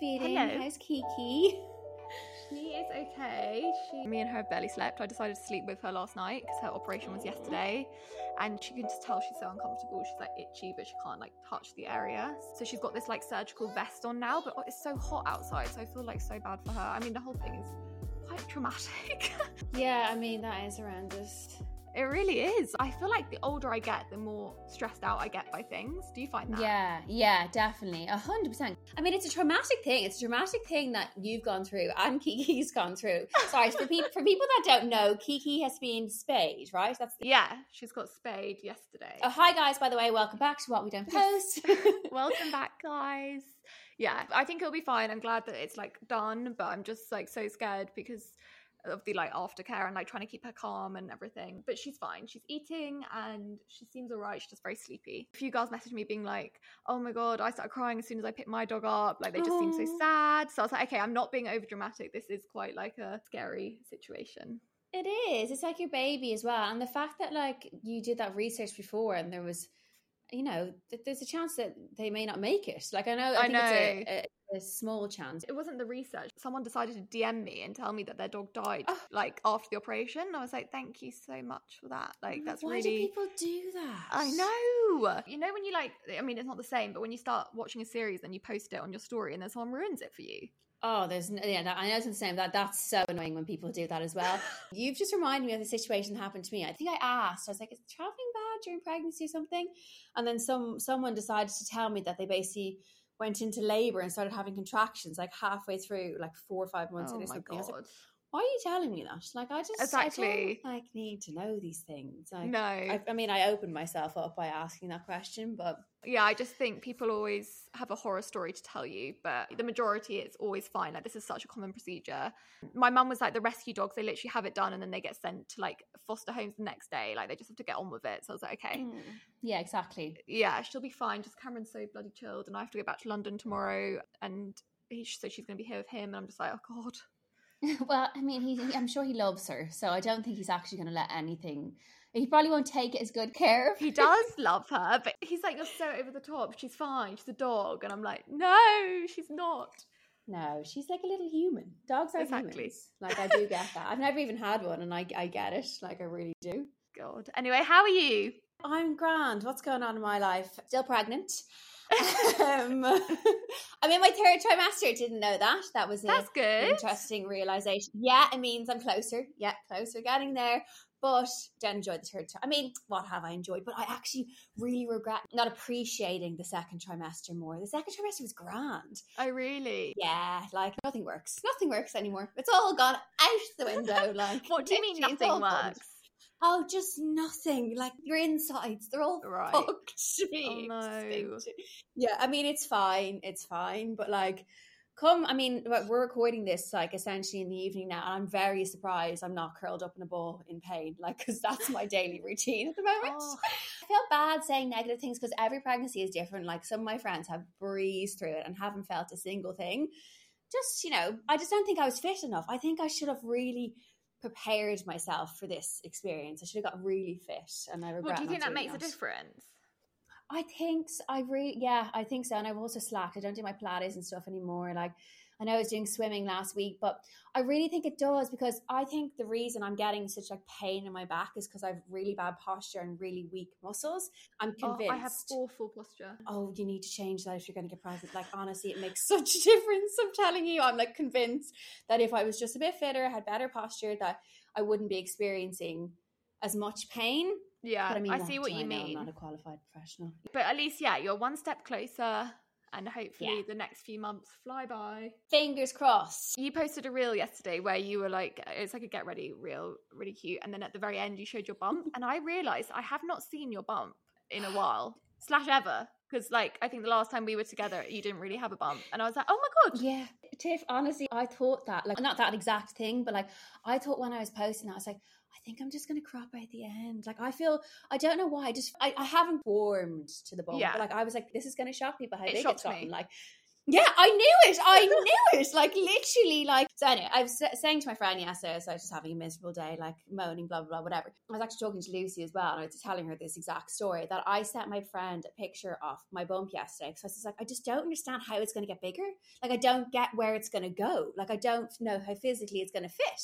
Feeling? Hello. How's Kiki? She is okay. She, me and her have barely slept. I decided to sleep with her last night because her operation was yesterday, and she can just tell she's so uncomfortable. She's like itchy, but she can't like touch the area. So she's got this like surgical vest on now, but it's so hot outside, so I feel like so bad for her. I mean, the whole thing is quite traumatic. Yeah, I mean that is horrendous. It really is. I feel like the older I get, the more stressed out I get by things. Do you find that? Yeah, yeah, definitely, a hundred percent. I mean, it's a traumatic thing. It's a traumatic thing that you've gone through and Kiki's gone through. Sorry, for people for people that don't know, Kiki has been spayed, right? That's the- Yeah, she's got spayed yesterday. Oh, hi guys! By the way, welcome back to what we don't post. Welcome back, guys. Yeah, I think it'll be fine. I'm glad that it's like done, but I'm just like so scared because of the like aftercare and like trying to keep her calm and everything. But she's fine. She's eating and she seems all right. She's just very sleepy. A few girls messaged me being like, "Oh my god, I started crying as soon as I picked my dog up. Like they just seem so sad." So I was like, "Okay, I'm not being over dramatic. This is quite like a scary situation." It is. It's like your baby as well. And the fact that like you did that research before and there was, you know, th- there's a chance that they may not make it. Like I know, I, I think it's a, a, a small chance. It wasn't the research. Someone decided to DM me and tell me that their dog died Oh. like after the operation. I was like, "Thank you so much for that." Like oh that's Why really do people do that? I know. You know when you like I mean it's not the same, but when you start watching a series and you post it on your story and then someone ruins it for you. Oh, there's n- yeah, that, I know it's the same. That that's so annoying when people do that as well. You've just reminded me of the situation that happened to me. I think I asked. I was like, "Is traveling bad during pregnancy or something?" And then some someone decided to tell me that they basically went into labor and started having contractions like halfway through, like four or five months in oh or my something. I was like. Why are you telling me that? Like, I just I Exactly. don't, like need to know these things. Like, no. I, I mean, I opened myself up by asking that question, but yeah, I just think people always have a horror story to tell you, but the majority it's always fine. Like this is such a common procedure. My mum was like the rescue dogs, they literally have it done and then they get sent to like foster homes the next day. Like they just have to get on with it. So I was like, okay. Mm. yeah, exactly. yeah, she'll be fine. Just Cameron's so bloody chilled, and I have to go back to London tomorrow, and he, so she's going to be here with him, and I'm just like, oh god. well, I mean, he, I'm sure he loves her, so I don't think he's actually going to let anything. He probably won't take it as good care of. He does love her, but he's like, you're so over the top. She's fine. She's a dog, and I'm like, no, she's not. No, she's like a little human. Dogs are Exactly. humans. Like I do get that. I've never even had one, and I I get it. Like I really do. God. Anyway, how are you? I'm grand. What's going on in my life? Still pregnant. Um, I'm in my third trimester. Didn't know that. That was a That's good. interesting realization. Yeah, it means I'm closer. Yeah, closer, getting there. But don't enjoy the third time. I mean, what have I enjoyed? But I actually really regret not appreciating the second trimester more. The second trimester was grand. Oh, really? Yeah, like nothing works. Nothing works anymore. It's all gone out the window. Like, What do you mean nothing works? Oh, just nothing. Like your insides, they're all Right. fucked. Oh, no. Yeah, I mean it's fine, it's fine, but like, come. I mean, we're recording this like essentially in the evening now, and I'm very surprised I'm not curled up in a ball in pain, like because that's my daily routine at the moment. Oh. I feel bad saying negative things because every pregnancy is different. Like some of my friends have breezed through it and haven't felt a single thing. Just you know, I just don't think I was fit enough. I think I should have really prepared myself for this experience. I should have got really fit, and I regret. What do you think that makes a difference? I think I really, yeah, I think so. And I've also slacked. I don't do my Pilates and stuff anymore. Like, I know I was doing swimming last week, but I really think it does because I think the reason I'm getting such like pain in my back is because I have really bad posture and really weak muscles. I'm convinced. Oh, I have awful posture. Oh, you need to change that if you're going to get pregnant. Like honestly, it makes such a difference. I'm telling you, I'm like convinced that if I was just a bit fitter, had better posture, that I wouldn't be experiencing as much pain. Yeah, But I mean, I see what you know? mean. I'm not a qualified professional. But at least, yeah, you're one step closer, and hopefully Yeah. the next few months fly by. Fingers crossed. You posted a reel yesterday where you were like, it's like a get ready reel, really cute. And then at the very end, you showed your bump. And I realized I have not seen your bump in a while, slash ever. Because, like, I think the last time we were together, you didn't really have a bump. And I was like, oh my God. Yeah, Tiff. Honestly, I thought that like not that exact thing, but like I thought when I was posting that, I was like, I think I'm just gonna crop out the end. Like I feel, I don't know why. I just I, I haven't warmed to the bump. Yeah. But, like I was like, this is gonna shock people how It big it's gotten. me. Like. Yeah, I knew it. I knew it. Like literally, like so. Anyway, I was saying to my friend yesterday, so I was just having a miserable day, like moaning, blah blah blah, whatever. I was actually talking to Lucy as well, and I was telling her this exact story that I sent my friend a picture of my bump yesterday because I was just like, I just don't understand how it's going to get bigger. Like I don't get where it's going to go. Like I don't know how physically it's going to fit.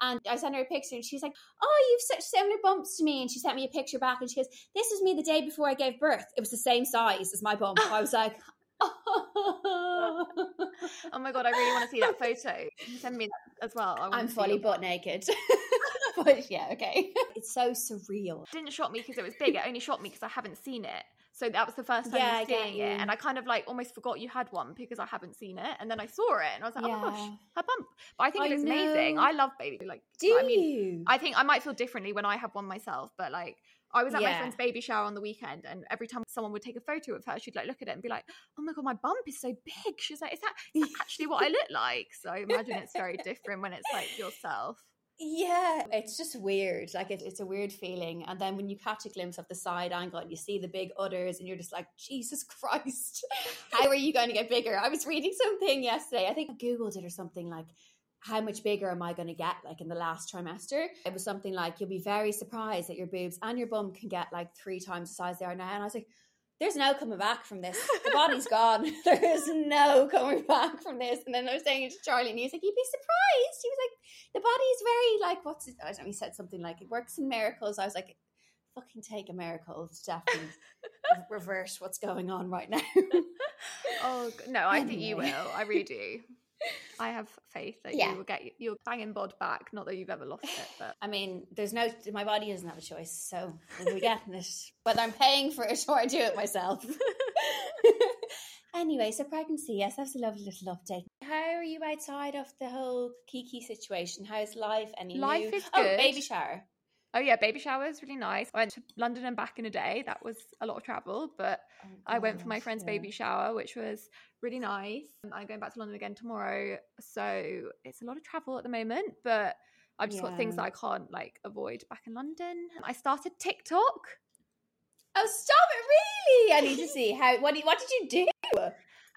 And I sent her a picture, and she's like, "Oh, you've such similar bumps to me." And she sent me a picture back, and she goes, "This was me the day before I gave birth. It was the same size as my bump." I was like, "Oh." My God, I really want to see that photo. You Send me that as well. I I'm fully butt naked. but yeah, okay. It's so surreal. It didn't shock me because it was big. It only shocked me because I haven't seen it. So that was the first time Yeah, seeing it, and I kind of like almost forgot you had one because I haven't seen it, and then I saw it, and I was like, oh my gosh, her bump. But I think I it's amazing. know. I love baby. Like, Do I mean, you? I think I might feel differently when I have one myself, but like. I was at my friend's baby shower on the weekend, and every time someone would take a photo of her, she'd like look at it and be like, "Oh my god, my bump is so big." She's like, "Is that, is that actually what I look like?" So I imagine it's very different when it's like yourself. Yeah, it's just weird. Like it, it's a weird feeling. And then when you catch a glimpse of the side angle and you see the big udders, and you're just like, Jesus Christ, how are you going to get bigger? I was reading something yesterday. I think I googled it or something like. How much bigger am I going to get like in the last trimester? It was something like you'll be very surprised that your boobs and your bum can get like three times the size they are now. And I was like, there's no coming back from this. The body's gone. There is no coming back from this. And then I was saying it to Charlie, and he was like, "You'd be surprised." He was like, "The body's very like what's it?" I don't know. He said something like, "It works in miracles." I was like, "Fucking take a miracle to definitely re- reverse what's going on right now." Oh no, I think you will. I really do. I have faith that Yeah. you will get your banging bod back. Not that you've ever lost it, but I mean, there's no. My body doesn't have a choice, so we're getting it. Whether I'm paying for it or I do it myself. anyway, so pregnancy. Yes, that's a lovely little update. How are you outside of the whole Kiki situation? How's life? Any Life new? is Oh, good. baby shower. Oh yeah, baby shower is really nice. I went to London and back in a day. That was a lot of travel, but Oh, I went for my friend's yeah. baby shower, which was really nice. Um, I'm going back to London again tomorrow, so it's a lot of travel at the moment, but I've just got things that I can't like avoid back in London. I started TikTok. Oh, stop it! Really, I need to see how. What? What did you do?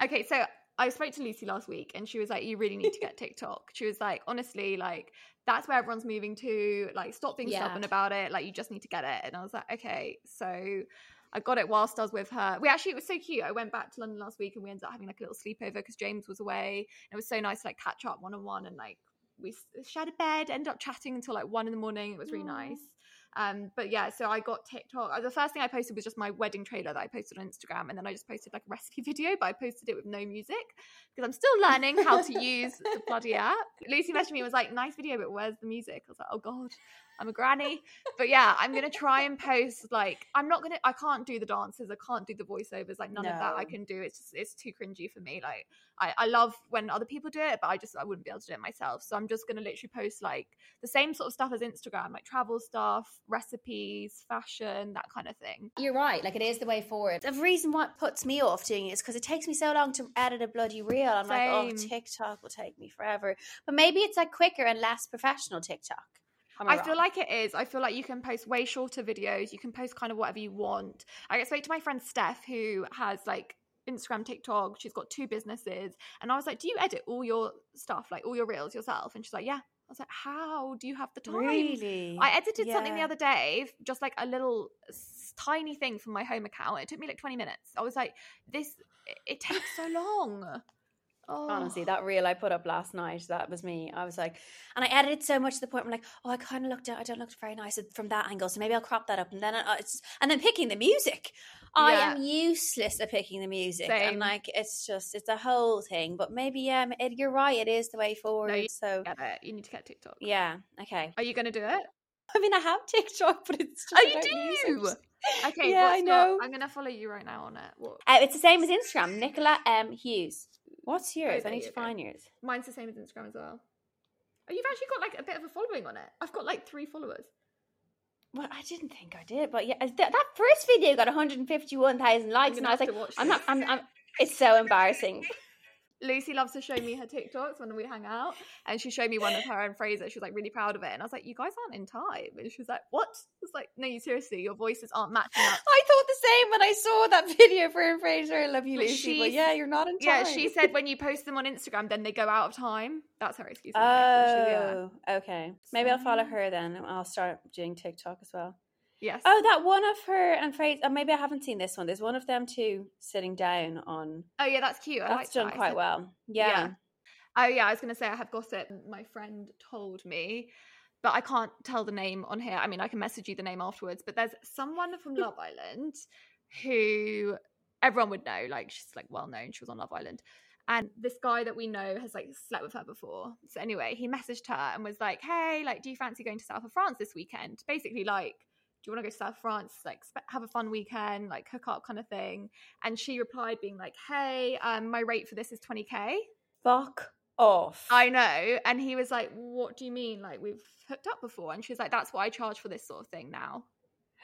Okay, so I spoke to Lucy last week and she was like, You really need to get TikTok. She was like, honestly, like that's where everyone's moving to. Like, stop being Yeah. stubborn about it. Like, you just need to get it. And I was like, Okay. So I got it whilst I was with her. We actually, it was so cute. I went back to London last week and we ended up having like a little sleepover because James was away. And it was so nice to like catch up one on one and like we shared a bed, ended up chatting until like one in the morning. It was really Aw. nice. Um, but yeah, so I got TikTok. uh, The first thing I posted was just my wedding trailer that I posted on Instagram, and then I just posted like a recipe video, but I posted it with no music because I'm still learning how to use the bloody app. Lucy messaged me and was like, "Nice video, but where's the music?" I was like, "Oh god, I'm a granny." But yeah, I'm gonna try and post like I'm not gonna. I can't do the dances. I can't do the voiceovers. Like none of that I can do. It's just it's too cringy for me. Like I, I love when other people do it, but I just I wouldn't be able to do it myself. So I'm just gonna literally post like the same sort of stuff as Instagram, like travel stuff, recipes, fashion, that kind of thing. You're right. Like it is the way forward. The reason what puts me off doing it is because it takes me so long to edit a bloody reel. I'm like, oh, TikTok will take me forever. But maybe it's like quicker and less professional TikTok. I feel like it is. I feel like you can post way shorter videos. You can post kind of whatever you want. I spoke to my friend Steph, who has like Instagram, TikTok. She's got two businesses. And I was like, Do you edit all your stuff, like all your reels yourself? And she's like, Yeah. I was like, How do you have the time? really. I edited something the other day, just like a little tiny thing from my home account. It took me like 20 minutes. I was like, This, it takes so long. Honestly, Oh. that reel I put up last night, that was me. I was like, and I edited so much to the point where I'm like, oh, I kind of looked, I don't look very nice from that angle, so maybe I'll crop that up. And then uh, it's, and then picking the music. I am useless at picking the music, Same. and like it's just it's a whole thing. But maybe um, it, you're right, it is the way forward. you so. You need to get TikTok. yeah, okay. Are you going to do it? I mean, I have TikTok, but it's just Oh, you do? users. Okay, Yeah, I know. Your, I'm going to follow you right now on it. What? Uh, it's the same as Instagram, Nicola M Hughes. What's yours? I need to find yours. Mine's the same as Instagram as well. Oh, you've actually got like a bit of a following on it. I've got like three followers. Well, I didn't think I did, but yeah, th- that first video got 151,000 likes, and I was like, I'm not. I'm, I'm, it's so embarrassing. Lucy loves to show me her TikToks when we hang out, and she showed me one of her and Fraser. She was like really proud of it, and I was like, "You guys aren't in time." And she was like, "What?" I was like, "No, you seriously, your voices aren't matching up." I thought the same when I saw that video for her Fraser. I love you, But Lucy. But yeah, you're not in time. Yeah, she said when you post them on Instagram, then they go out of time. That's her excuse. anyway, but yeah. Oh, okay. Maybe I'll follow her then. I'll start doing TikTok as well. Yes. Oh, that one of her and Fraser. Oh, uh, maybe I haven't seen this one. There's one of them two sitting down on. Oh yeah, that's cute. I That's like done that. Quite well. Yeah. Yeah. Oh yeah, I was gonna say I have got it. My friend told me, but I can't tell the name on here. I mean, I can message you the name afterwards. But there's someone from hmm. Love Island who everyone would know. Like she's like well known. She was on Love Island. And this guy that we know has like slept with her before. So anyway, he messaged her and was like, "Hey, like, do you fancy going to South of France this weekend?" Basically, like, do you want to go to South France? Like, sp- have a fun weekend, like, hook up, kind of thing. And she replied, being like, "Hey, um, my rate for this is twenty k." Fuck off. I know. And he was like, What do you mean? Like, we've hooked up before? And she was like, That's what I charge for this sort of thing now.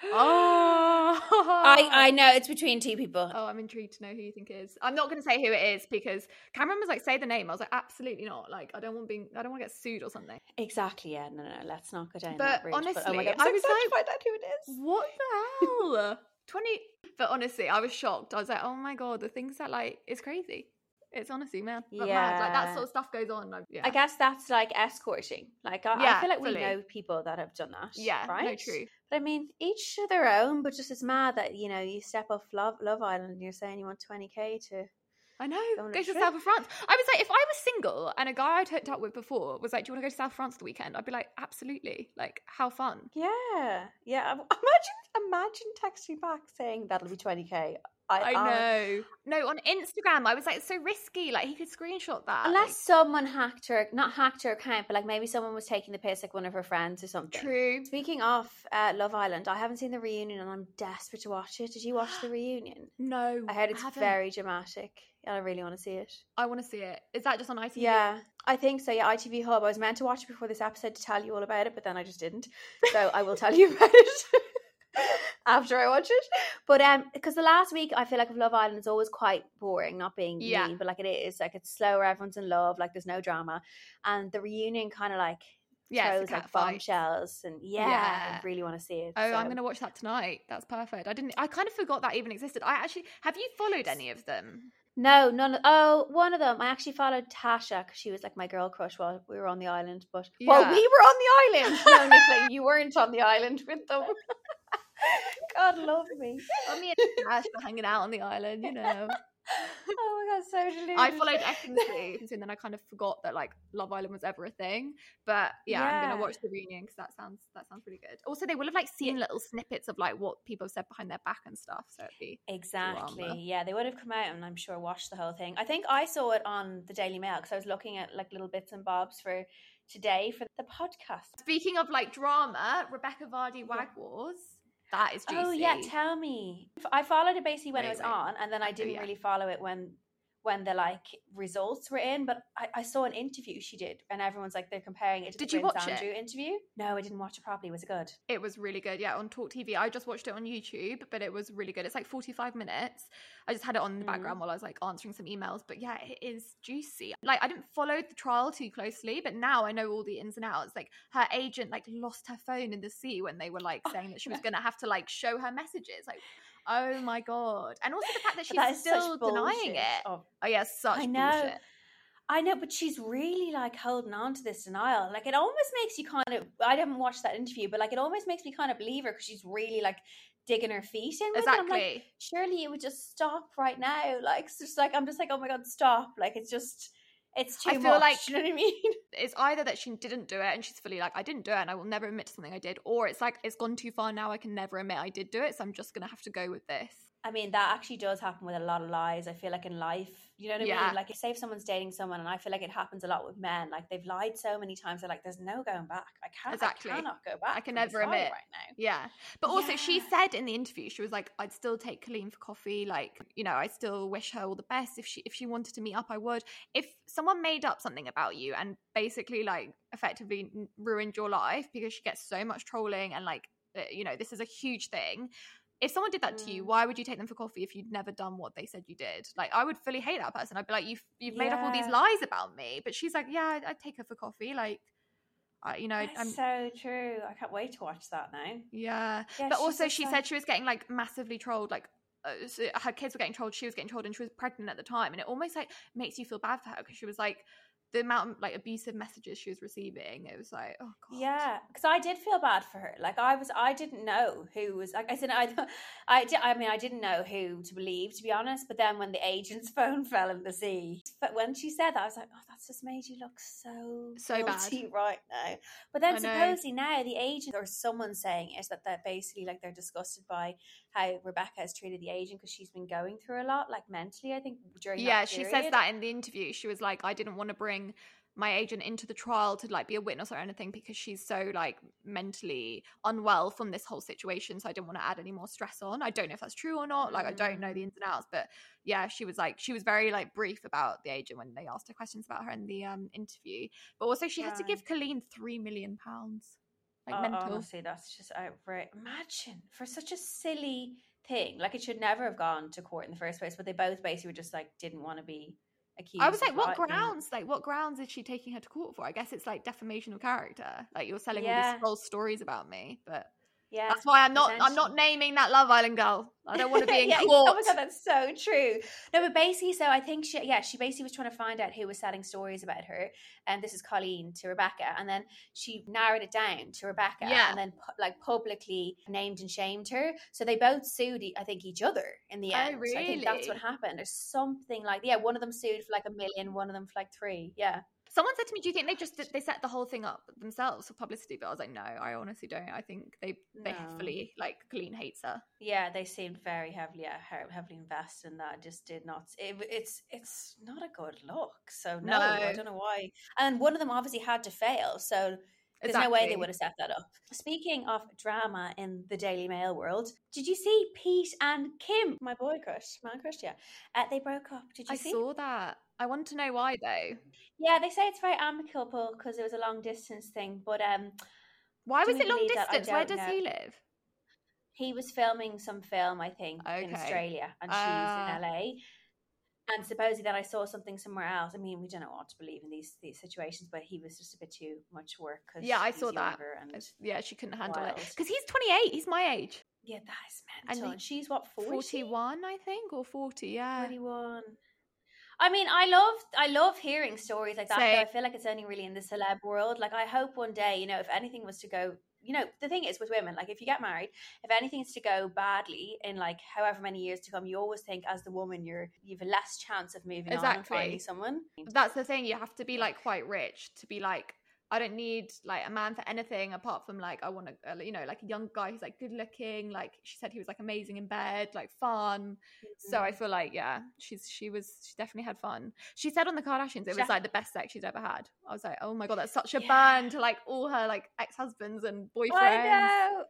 Oh. I, I know it's between two people. Oh, I'm intrigued to know who you think it is. I'm not going to say who it is because Cameron was like, "Say the name." I was like, "Absolutely not!" Like, I don't want being, I don't want to get sued or something. Exactly. Yeah. No, no. no, Let's not go down But that route. oh my honestly, God, I'm I was so excited to like- find out who it is. What the hell? Twenty. But honestly, I was shocked. I was like, "Oh my god, the things that like it's crazy." It's honestly man, but mad. Like that sort of stuff goes on. Like, yeah, I guess that's like escorting. Like I, I feel like we know people that have done that. yeah, right. no, true. But I mean, each to their own. But just it's mad that you know you step off Love Love Island and you're saying you want twenty k to. I know. Go Go to the trip. south of France. I was like, if I was single and a guy I'd hooked up with before was like, "Do you want to go to South France the weekend?" I'd be like, "Absolutely!" Like, how fun. Yeah, yeah. Imagine, imagine texting back saying that'll be twenty k. I know. No, on Instagram, I was like, it's so risky. Like, he could screenshot that. Unless someone hacked her, not hacked her account, but like maybe someone was taking the piss, like one of her friends or something. true. Speaking of uh, Love Island, I haven't seen the reunion and I'm desperate to watch it. Did you watch the reunion? No, I heard it's haven't. very dramatic. and I really want to see it. I want to see it. Is that just on ITV? Yeah, I think so. Yeah, ITV Hub. I was meant to watch it before this episode to tell you all about it, but then I just didn't. So I will tell you about it after I watch it. But um, because the last week I feel like of Love Island is always quite boring, not being Yeah. mean, but like it is. Like it's slower. Everyone's in love. Like there's no drama, and the reunion kind of like Yeah, throws like bombshells, and yeah, Yeah. I really want to see it. Oh, I'm gonna watch that tonight. That's perfect. I didn't. I kind of forgot that even existed. I actually have you followed any of them? No, none of. Oh, one of them. I actually followed Tasha because she was like my girl crush while we were on the island. But well, Yeah. we were on the island. No, Nicola, you weren't on the island with them. God love me. Oh, me and Ash were hanging out on the island. You know, Oh my god, so delicious. I followed Ecclesby, and then I kind of forgot that like Love Island was ever a thing. But yeah, I'm gonna watch the reunion because that sounds that sounds pretty good. Also, they will have like seen little snippets of like what people have said behind their back and stuff. So it'd be Exactly. drama. Yeah, they would have come out and I'm sure watched the whole thing. I think I saw it on the Daily Mail because I was looking at like little bits and bobs for today for the podcast. Speaking of like drama, Rebekah Vardy Wag Wagwars. That is juicy. Oh yeah, tell me. I followed it basically when it was wait. on, and then I didn't yeah. really follow it when when the like results were in. But I, I saw an interview she did, and everyone's like they're comparing it to Did the you Prince watch it? Andrew interview. No, I didn't watch it properly. Was it good? It was really good, yeah, on Talk TV. I just watched it on YouTube, but it was really good. It's like 45 minutes. I just had it on in the Mhm. background while I was like answering some emails. But yeah, it is juicy. Like I didn't follow the trial too closely, but now I know all the ins and outs. Like her agent like lost her phone in the sea when they were like Oh, saying that she was gonna have to like show her messages. Like, oh my god. And also the fact that But that she's still denying it. Oh, Oh yeah, such I know. bullshit. I know, but she's really like holding on to this denial. Like it almost makes you kind of. I haven't watched that interview, but like it almost makes me kind of believe her because she's really like digging her feet in. I'm like, Exactly. surely you would just stop right now. Like, it's just like I'm just like, oh my god, stop! Like, it's just, it's too I feel much. like- you know what I mean? It's either that she didn't do it and she's fully like, I didn't do it and I will never admit to something I did, or it's like it's gone too far now. I can never admit I did do it, so I'm just gonna have to go with this. I mean, that actually does happen with a lot of lies. I feel like in life, you know what I Yeah. mean? Like, say if someone's dating someone, and I feel like it happens a lot with men. Like they've lied so many times, they're like, "There's no going back. I can't. Exactly. I cannot go back. I can never admit. right now." Yeah. But also, she said in the interview, she was like, I'd still take Colleen for coffee. Like, you know, I still wish her all the best. If she if she wanted to meet up, I would. If someone made up something about you and basically, like, effectively ruined your life because she gets so much trolling and, like, uh, you know, this is a huge thing. If someone did that to you, Mm. why would you take them for coffee if you'd never done what they said you did? Like, I would fully hate that person. I'd be like, you've you've made up all these lies about me. But she's like, yeah, I'd, I'd take her for coffee. Like, I, you know, That's I'm so true. I can't wait to watch that now. yeah. Yeah, but also, she like- said she was getting like massively trolled. Like, uh, so her kids were getting trolled. She was getting trolled, and she was pregnant at the time. And it almost like makes you feel bad for her because she was like the amount of like abusive messages she was receiving. It was like, oh god. Yeah, because I did feel bad for her. Like I was, I didn't know who was. Like I said, I, I, di- I mean, I didn't know who to believe, to be honest. But then when the agent's phone fell in the sea, but when she said that, I was like, oh, that's just made you look so So bad. right now. But then I know. supposedly now the agent or someone saying is that they're basically like they're disgusted by how Rebekah has treated the agent because she's been going through a lot, like mentally. I think during Yeah, she says that in the interview. She was like, I didn't want to bring my agent into the trial to like be a witness or anything because she's so like mentally unwell from this whole situation so i didn't want to add any more stress on i don't know if that's true or not like i don't know the ins and outs but yeah she was like she was very like brief about the agent when they asked her questions about her in the um interview but also she had to give colleen three million pounds like Oh, mental Honestly, that's just outright. Imagine for such a silly thing. Like it should never have gone to court in the first place. But they both basically were just like didn't want to be accused. I was like, what grounds? Like, what grounds is she taking her to court for? I guess it's like defamation of character. Like, you're selling all these false stories about me. But Yeah, that's why I'm not. I'm not naming that Love Island girl. I don't want to be in yeah, court. Oh my god, that's so true. No, but basically, so I think she, yeah, she basically was trying to find out who was selling stories about her, and this is Colleen to Rebekah, and then she narrowed it down to Rebekah, Yeah. and then like publicly named and shamed her. So they both sued, I think, each other in the Oh, end. So I think that's what happened. There's something like yeah, one of them sued for like a million, one of them for like three. Yeah. Someone said to me, "Do you think they just they set the whole thing up themselves for publicity?" But I was like, "No, I honestly don't. I think they they No. fully like Colleen hates her." Yeah, they seemed very heavily, yeah, he- heavily invested in that. Just did not. It, it's it's not a good look. So no, I don't know why. And one of them obviously had to fail. So there's no way they would have set that up. Speaking of drama in the Daily Mail world, did you see Pete and Kim, my boy crush, man crush? Yeah, uh, they broke up. Did you I see? saw that. I want to know why though. Yeah, they say it's very amicable because it was a long distance thing. But um, Why was it long believe that? I distance? Where does know. he live? he was filming some film, I think, in Australia, and she's Ah. in LA. And supposedly that I saw something somewhere else. I mean, we don't know what to believe in these these situations, but he was just a bit too much work. 'cause Yeah, I saw that. And Yeah, she couldn't handle it because he's 28. He's my age. yeah, that is And mental. he- And, she's what 40? 41, I think, or 40. Yeah. 41. I mean, I love I love hearing stories like that. Though I feel like it's only really in the celeb world. Like I hope one day, you know, if anything was to go, you know, the thing is with women, like if you get married, if anything is to go badly in like however many years to come, you always think as the woman you're you've a less chance of moving on and finding someone. That's the thing. You have to be like quite rich to be like, I don't need like a man for anything apart from like I want to, uh, you know, like a young guy who's like good looking. Like she said, he was like amazing in bed, like fun. So I mm-hmm. feel like yeah, she's she was she definitely had fun. She said on the Kardashians it was like the best sex she's ever had. I was like, oh my god, that's such a Yeah. burn to like all her like ex husbands and boyfriends.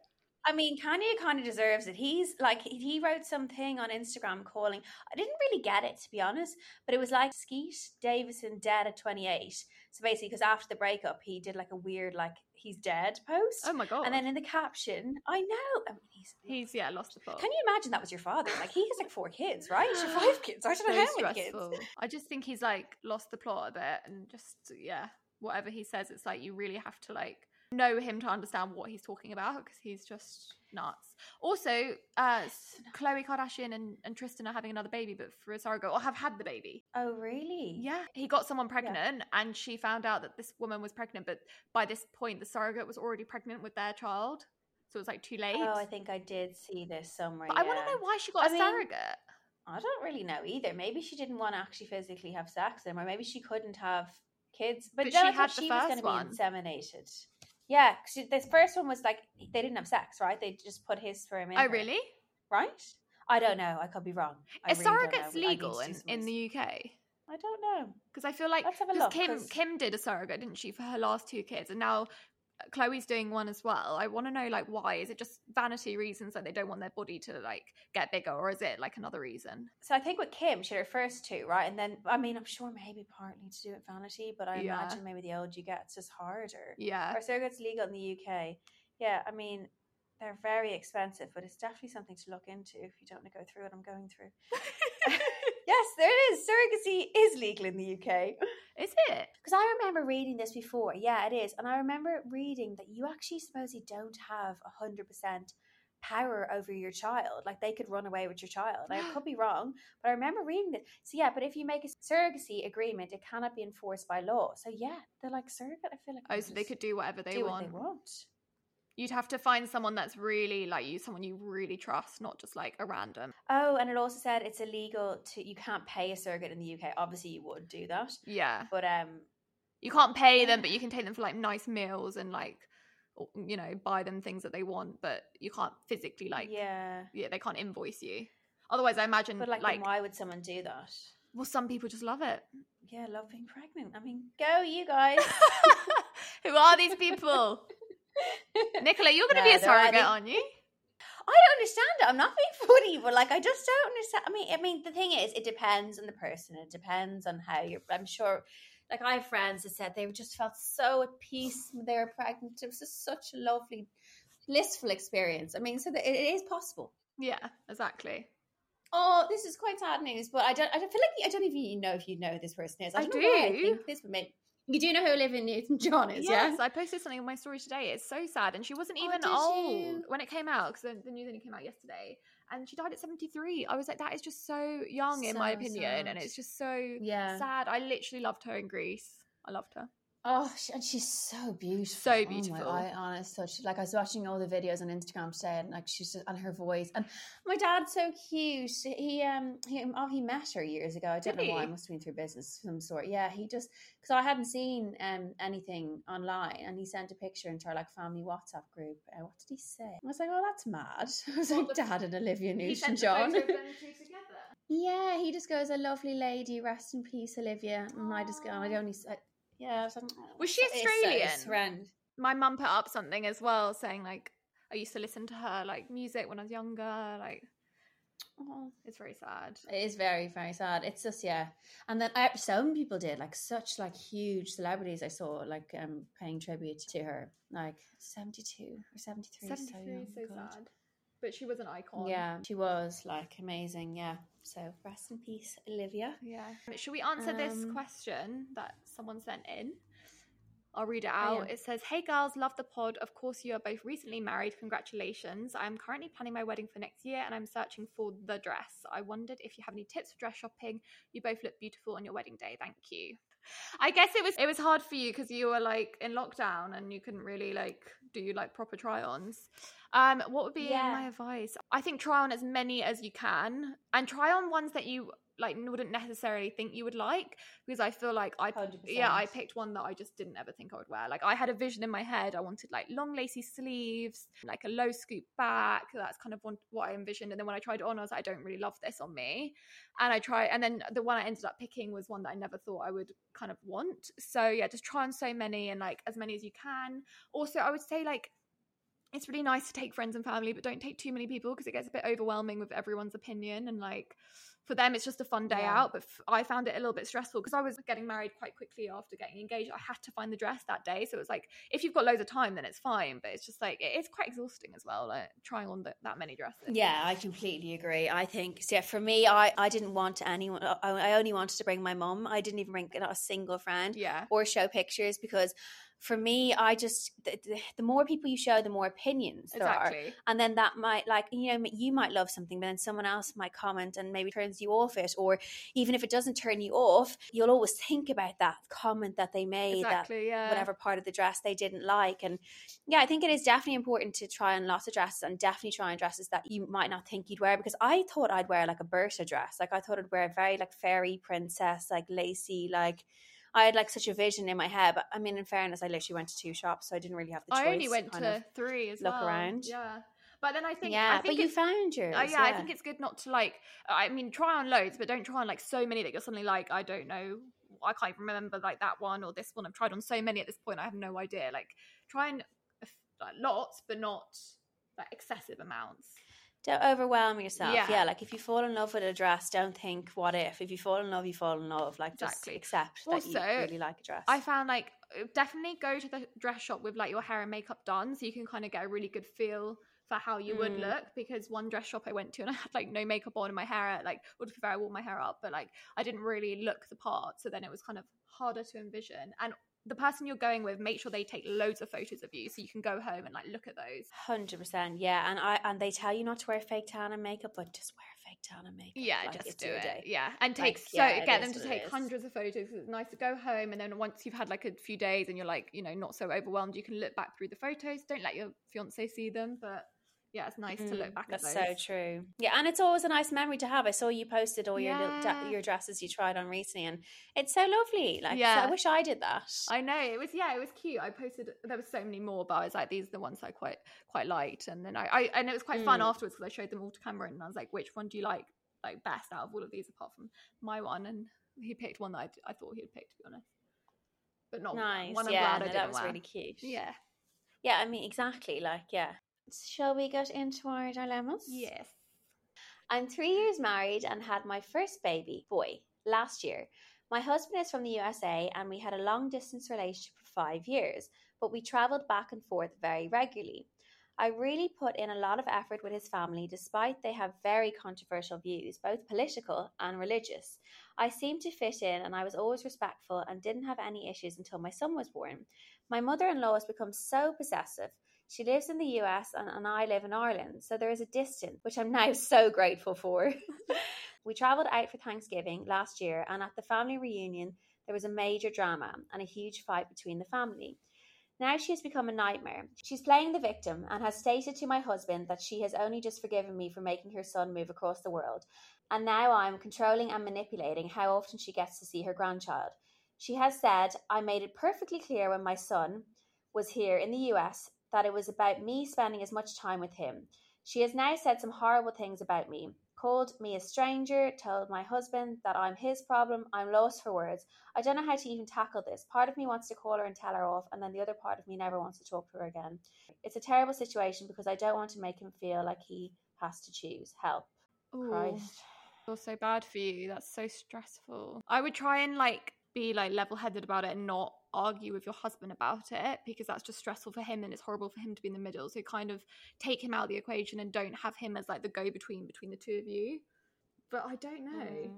I mean, Kanye kind of deserves it. He's like, he- wrote something on Instagram calling, I didn't really get it to be honest, but it was like Skete Davidson dead at 28. So basically, because after the breakup, he did like a weird, like, he's dead post. Oh my god. and then in the caption, I know. I mean, he's, he's yeah lost the plot. Can you imagine that was your father? Like, he has like four kids, right? Or five kids. I don't know so how many kids. I just think he's like lost the plot a bit and just yeah, whatever he says, it's like you really have to like know him to understand what he's talking about because he's just nuts. Also, uh Yes. Khloe Kardashian and, and Tristan are having another baby, but for a surrogate or have had the baby. Oh, really? Yeah, he got someone pregnant, and she found out that this woman was pregnant, but by this point, the surrogate was already pregnant with their child. so it was like too late. Oh, I think I did see this somewhere. but I want to know why she got I a mean, surrogate. I don't really know either. Maybe she didn't want to actually physically have sex with him, or maybe she couldn't have kids. But, But she I thought had the she was going to one. be inseminated. Yeah, 'cause she- this first one was like they didn't have sex, right? They just put his sperm in. Oh, her, really? Right? I don't know. I could be wrong. I Is really surrogates. Legal in, in the UK? I don't know. Because I feel like Let's have a 'cause look, Kim 'cause- Kim did a surrogate, didn't she, for her last two kids, and now Khloe's doing one as well. I want to know like why? Is it just vanity reasons that they don't want their body to like get bigger, or is it like another reason? So I think with Kim, she refers to, right? And then, I mean, I'm sure maybe partly to do with vanity, but I Yeah. imagine maybe the older you get, it's just harder. Yeah, Are surrogates legal in the UK? Yeah, I mean, they're very expensive, but it's definitely something to look into if you don't want to go through what I'm going through. yes, there it is. Surrogacy is legal in the UK. is it? Because I remember reading this before. Yeah, it is. And I remember reading that you actually supposedly don't have 100% power over your child. Like they could run away with your child. I could be wrong, but I remember reading this. So, yeah, but if you make a surrogacy agreement, it cannot be enforced by law. So, yeah, they're like surrogate. I feel like Oh, so they could do whatever they do want. what they want. You'd have to find someone that's really like you, someone you really trust, not just like a random. Oh, and it also said it's illegal to, you can't pay a surrogate in the UK. Obviously, you would do that. Yeah, But, um, you can't pay them, but you can take them for like nice meals and like, you know, buy them things that they want. But you can't physically like, yeah, yeah. they can't invoice you. Otherwise, I imagine But, like, like, why would someone do that? well, some people just love it. Yeah, love being pregnant. I mean, go, you guys. Who are these people? Nicola, you're going to be a surrogate, aren't you? I don't understand it. I'm not being funny, but like I just don't understand. I mean, I mean, the thing is, it depends on the person. It depends on how you're. I'm sure. Like I have friends that said they just felt so at peace when they were pregnant. It was just such a lovely, blissful experience. I mean, so that it, is possible. Yeah, exactly. Oh, this is quite sad news, but I don't. I don't feel like I don't even know if you know who this person is. I, I why I think this would make. You do know who Olivia Newton John is, yes, yeah? I posted something on my story today. It's so sad, and she wasn't Oh, even did old you? when it came out because the, the news only came out yesterday, and she died at seventy three. I was like, that is just so young, in my So opinion, and it's just so Yeah. sad. I literally loved her in Grease. I loved her. Oh, and she's so beautiful. So Oh my- beautiful. I honest, like I was watching all the videos on Instagram today, and like she's just and her voice. And my dad's so cute. He um he oh he met her years ago. I don't Did know why. he? It must have been through business of some sort. Yeah, he just because I hadn't seen um anything online, and he sent a picture into our like family WhatsApp group. Uh, what did he say? I was like, oh, that's mad. I was like, Dad and Olivia He Newton sent the John. photo of them two together. Yeah, he just goes, "A lovely lady, rest in peace, Olivia." And I just go, I only, I, yeah, was like, "Oh, Was she so- Australian? My mum put up something as well, saying like, I used to listen to her like music when I was younger. Like, Oh, it's very sad. it is very, very sad. It's just yeah, and then I, some people did like such like huge celebrities. I saw like um paying tribute to her, like seventy two or seventy three. Seventy So, young, is so sad, but she was an icon. Yeah, she was like amazing. Yeah, so rest in peace, Olivia. Yeah. Should we answer this Um, question that someone sent in? I'll read it Oh, out. yeah. It says, Hey girls, love the pod. Of course, you are both recently married. Congratulations. I'm currently planning my wedding for next year and I'm searching for the dress. I wondered if you have any tips for dress shopping. You both look beautiful on your wedding day. Thank you. I guess it was it was hard for you because you were like in lockdown and you couldn't really like do like proper try-ons. Um, what would be Yeah. my advice? I think try on as many as you can and try on ones that you like wouldn't necessarily think you would like because I feel like I 100%. yeah I picked one that I just didn't ever think I would wear. Like I had a vision in my head. I wanted like long lacy sleeves, like a low scoop back. That's kind of one, what I envisioned. And then when I tried it on, I was like, I don't really love this on me. And I tried, and then the one I ended up picking was one that I never thought I would kind of want. So yeah, just try on so many and like as many as you can. Also, I would say like it's really nice to take friends and family, but don't take too many people because it gets a bit overwhelming with everyone's opinion. And like for them, it's just a fun day Yeah. out. But f- I found it a little bit stressful because I was getting married quite quickly after getting engaged. I had to find the dress that day. So it was like, if you've got loads of time, then it's fine. But it's just like, it is quite exhausting as well, like trying on the, that many dresses. Yeah, I completely agree. I think, so yeah, for me, I, I didn't want anyone, I, I only wanted to bring my mum. I didn't even bring not a single friend Yeah. or show pictures because for me, I just the, the more people you show, the more opinions there exactly. are, and then that might like you know you might love something, but then someone else might comment and maybe turns you off it, or even if it doesn't turn you off, you'll always think about that comment that they made, Exactly. that Yeah. whatever part of the dress they didn't like, and yeah, I think it is definitely important to try on lots of dresses and definitely try on dresses that you might not think you'd wear because I thought I'd wear like a Berta dress, like I thought I'd wear a very like fairy princess, like lacy, like. I had like such a vision in my head, but I mean, in fairness, I literally went to two shops, so I didn't really have the choice. I only went kind to three as look well. around. Yeah. But then I think yeah, I think but you found yours. Uh, yeah, I think it's good not to like. I mean, try on loads, but don't try on like so many that you're suddenly like, I don't know, I can't even remember like that one or this one. I've tried on so many at this point, I have no idea. Like, try and uh, like, lots, but not like excessive amounts. Don't overwhelm yourself. Yeah. Yeah. like if you fall in love with a dress, don't think what if. If you fall in love, you fall in love. Like just Exactly. accept that you really like a dress. I found like uh, definitely go to the dress shop with like your hair and makeup done, so you can kind of get a really good feel for how you would Mm. look. Because one dress shop I went to and I had like no makeup on and my hair like, well, to be fair, I wore my hair up, but like I didn't really look the part, so then it was kind of harder to envision. And the person you're going with, make sure they take loads of photos of you so you can go home and like look at those. Hundred percent, yeah. And I and they tell you not to wear fake tan and makeup, but just wear fake tan and makeup. Yeah, like, just do it. day. Yeah, and Like, take so yeah, get them to take hundreds of photos It's nice to go home, and then once you've had like a few days and you're like, you know, not so overwhelmed, you can look back through the photos. Don't let your fiance see them, but yeah, it's nice to look Mm, back That's at so true. Yeah, and it's always a nice memory to have. I saw you posted all your little Yeah. da- your dresses you tried on recently, and it's so lovely. Like, yeah. I wish I did that. I know it was yeah, it was cute. I posted there was so many more, but I was like, these are the ones I quite quite liked, and then I, I and it was quite fun Mm. afterwards because I showed them all to Cameron, and I was like, which one do you like like best out of all of these apart from my one? And he picked one that I, I thought he'd pick to be honest, but not nice. one I'm yeah, glad I didn't that was wear. really cute. Yeah. Yeah, I mean, exactly. Like, yeah. Shall we get into our dilemmas? Yes. I'm three years married and had my first baby, boy, last year. My husband is from the USA and we had a long distance relationship for five years, but we traveled back and forth very regularly. I really put in a lot of effort with his family despite they have very controversial views, both political and religious. I seemed to fit in and I was always respectful and didn't have any issues until my son was born. My mother in law has become so possessive. She lives in the US and, and I live in Ireland, so there is a distance, which I'm now so grateful for. we travelled out for Thanksgiving last year, and at the family reunion, there was a major drama and a huge fight between the family. Now she has become a nightmare. She's playing the victim and has stated to my husband that she has only just forgiven me for making her son move across the world. And now I'm controlling and manipulating how often she gets to see her grandchild. She has said, I made it perfectly clear when my son was here in the US that it was about me spending as much time with him. She has now said some horrible things about me, called me a stranger, told my husband that I'm his problem. I'm lost for words. I don't know how to even tackle this. Part of me wants to call her and tell her off, and then the other part of me never wants to talk to her again. It's a terrible situation because I don't want to make him feel like he has to choose. Help. Ooh, Christ. feels so bad for you. That's so stressful. I would try and like be like level headed about it and not argue with your husband about it because that's just stressful for him and it's horrible for him to be in the middle. So kind of take him out of the equation and don't have him as like the go between between the two of you. But I don't know. Mm.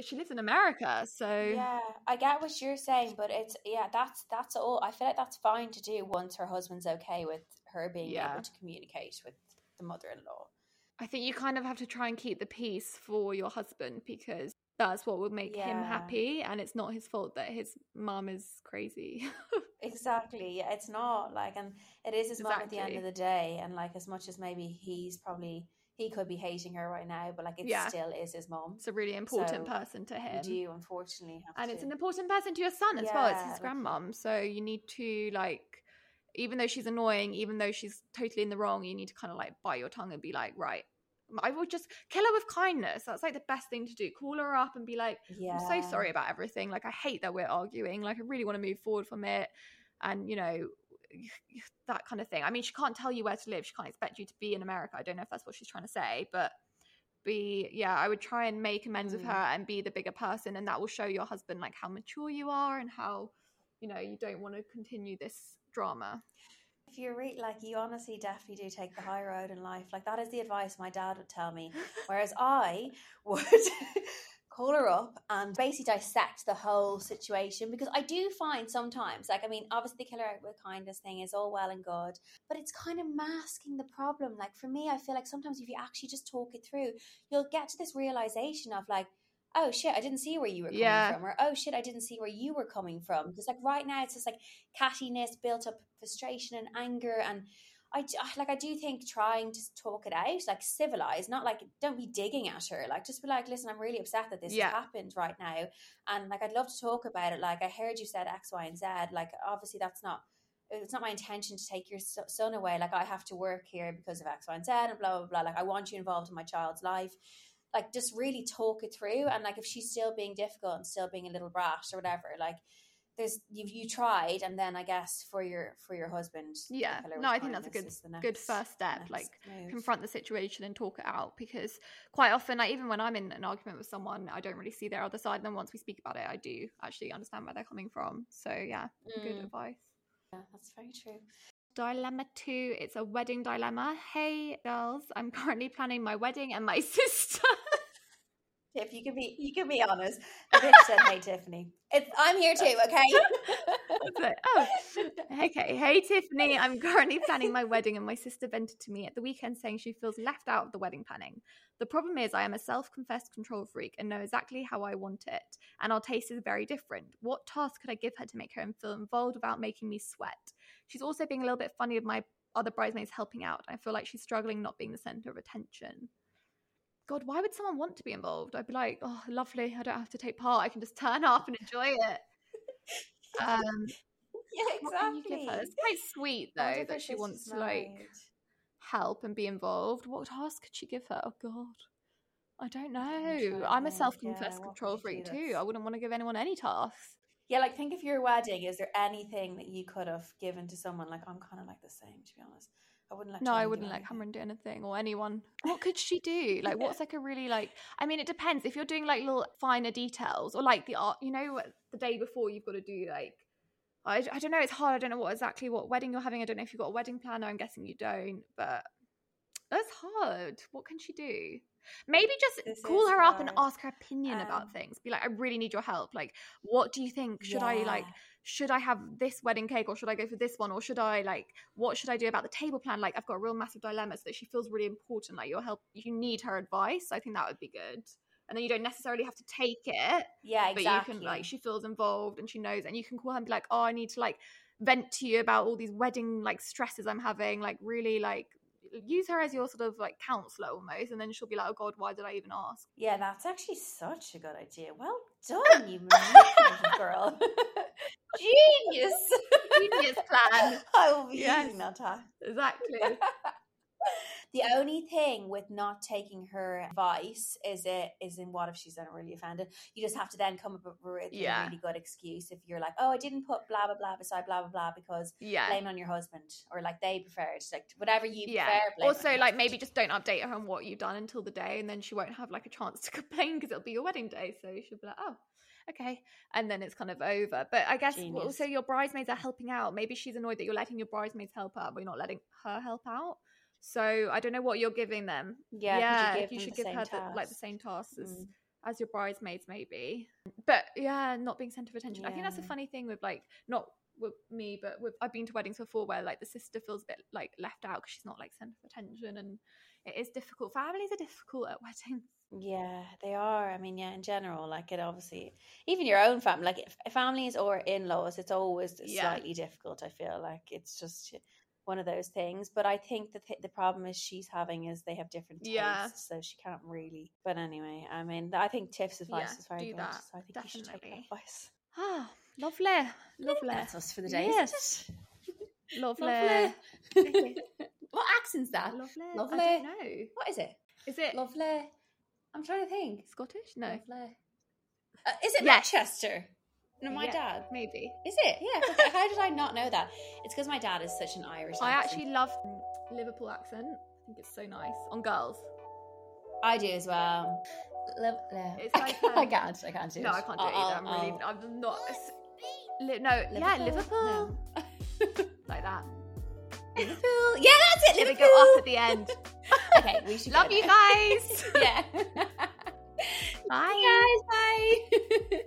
She lives in America, so Yeah, I get what you're saying, but it's yeah, that's that's all. I feel like that's fine to do once her husband's okay with her being Yeah. able to communicate with the mother-in-law. I think you kind of have to try and keep the peace for your husband because that's what would make him happy and it's not his fault that his mum is crazy. Exactly. Yeah, it's not like, and it is his mom at the end of the day. And like, as much as maybe he's probably he could be hating her right now, but like, it Yeah. still is his mom. it's a really important So, person to him You do unfortunately have and to. it's an important person to your son as well. It's his grandmom, so you need to like, even though she's annoying, even though she's totally in the wrong, you need to kind of like bite your tongue and be like, right. I would just kill her with kindness. That's like the best thing to do. Call her up and be like, yeah. I'm so sorry about everything. Like, I hate that we're arguing. Like, I really want to move forward from it. And, you know, that kind of thing. I mean, she can't tell you where to live. She can't expect you to be in America. I don't know if that's what she's trying to say, but be, yeah, I would try and make amends with Mm. her and be the bigger person. And that will show your husband, like, how mature you are and how, you know, you don't want to continue this drama. If you're re- like, you honestly definitely do take the high road in life. Like, that is the advice my dad would tell me. Whereas I would call her up and basically dissect the whole situation because I do find sometimes, like, I mean, obviously the killer out with kindness thing is all well and good, but it's kind of masking the problem. Like, for me, I feel like sometimes if you actually just talk it through, you'll get to this realization of like, oh shit, I didn't see where you were coming Yeah. from, or oh shit, I didn't see where you were coming from. Because like right now, it's just like cattiness, built up frustration and anger, and I ah, like I do think trying to talk it out, like civilized, not like don't be digging at her, like just be like, listen, I'm really upset that this Yeah. has happened right now, and like I'd love to talk about it. Like I heard you said X, Y, and Z. Like obviously that's not. It's not my intention to take your son away. Like I have to work here because of X, Y, and Z, and blah blah blah. Like I want you involved in my child's life like just really talk it through and like if she's still being difficult and still being a little brat or whatever like there's you you tried and then i guess for your for your husband Yeah. No, I think that's a good the good first step. Like move. confront the situation and talk it out because quite often, like even when I'm in an argument with someone, I don't really see their other side. and Then once we speak about it, I do actually understand where they're coming from. So yeah, good Mm. advice. yeah, that's very true Dilemma two, it's a wedding dilemma. Hey girls, I'm currently planning my wedding and my sister. if you can be you can be honest a bitch said hey tiffany it's, i'm here too okay oh, okay. Hey, Tiffany. I'm currently planning my wedding, and my sister vented to me at the weekend saying she feels left out of the wedding planning. The problem is, I am a self confessed control freak and know exactly how I want it, and our taste is very different. What task could I give her to make her feel involved without making me sweat? She's also being a little bit funny with my other bridesmaids helping out. I feel like she's struggling not being the center of attention. God, why would someone want to be involved? I'd be like, oh, lovely. I don't have to take part. I can just turn up and enjoy it. Um, yeah what can you exactly? It's quite sweet though that she wants to like married. help and be involved. What task could she give her? Oh God, I don't know. to I'm a self-confessed yeah, control could you do freak too. I wouldn't want to give anyone any tasks. Yeah like think of your wedding is there anything that you could have given to someone like i'm kind of like the same to be honest i wouldn't let No, I wouldn't let. Cameron do anything or anyone. What could she do? Like, what's like a really like? I mean, it depends. If you're doing like little finer details or like the art, you know, the day before you've got to do like. I, I don't know. It's hard. I don't know what exactly what wedding you're having. I don't know if you've got a wedding planner. I'm guessing you don't, but that's hard. What can she do? Maybe just This call her up and ask her opinion Um, about things. Be like, I really need your help. Like, what do you think? Should I like should I have this wedding cake or should I go for this one or should I like what should I do about the table plan? Like I've got a real massive dilemma so that she feels really important. Like your help you need her advice. I think that would be good. And then you don't necessarily have to take it, yeah exactly. but you can like she feels involved and she knows and you can call her and be like, Oh, I need to like vent to you about all these wedding like stresses I'm having, like really like use her as your sort of like counselor almost and then she'll be like, Oh god, why did I even ask? Yeah, that's actually such a good idea. Well done, you girl. Genius. Genius plan. I will be using that task. Exactly. The only thing with not taking her advice is it is in what if she's really offended. You just have to then come up with Yeah. a really good excuse if you're like, oh, I didn't put blah blah blah beside blah blah blah because Yeah. blame on your husband or like they preferred like whatever you yeah. prefer. Also, like maybe just don't update her on what you've done until the day, and then she won't have like a chance to complain because it'll be your wedding day. So she'll be like, oh, okay, and then it's kind of over. But I guess Genius. also your bridesmaids are helping out. Maybe she's annoyed that you're letting your bridesmaids help out, but you're not letting her help out. So I don't know what you're giving them. yeah, could you, you should give her the, like the same tasks as, Mm. as your bridesmaids, maybe. But yeah, not being center of attention. I think that's a funny thing with like not with me, but with I've been to weddings before where like the sister feels a bit like left out because she's not like center of attention, and it is difficult. Families are difficult at weddings. Yeah, they are. I mean, yeah, in general, like it obviously, even your own family, like if families or in laws, it's always Yeah. slightly difficult. I feel like it's just one of those things. But I think the th- the problem is she's having is they have different tastes, Yeah. so she can't really. But anyway, I mean, I think Tiff's advice Yeah, is very good. that, so I think you should take that definitely. advice. Ah, lovely, lovely, That's us for the day. Yes. Lovely. Lovely. what accent's that? lovely. Lovely. I don't know. What is it? Is it Lovely. I'm trying to think. Scottish? No, Lovely. Uh, is it Yes. Manchester? No, my Yeah, dad. maybe. Is it? Yeah. How did I not know that? It's because my dad is such an Irish. I accent. actually love Liverpool accent. I think it's so nice on girls. I do as well. Lovely. It's I can't- I um, can't. I can't do No, it. I can't do it either. I'm really, I'll- I'm not. Li- no, yeah, Liverpool, No. like that. Liverpool. Yeah, that's it. Liverpool. go up at the end. okay, we should Love you guys. yeah. Bye. Guys. Bye.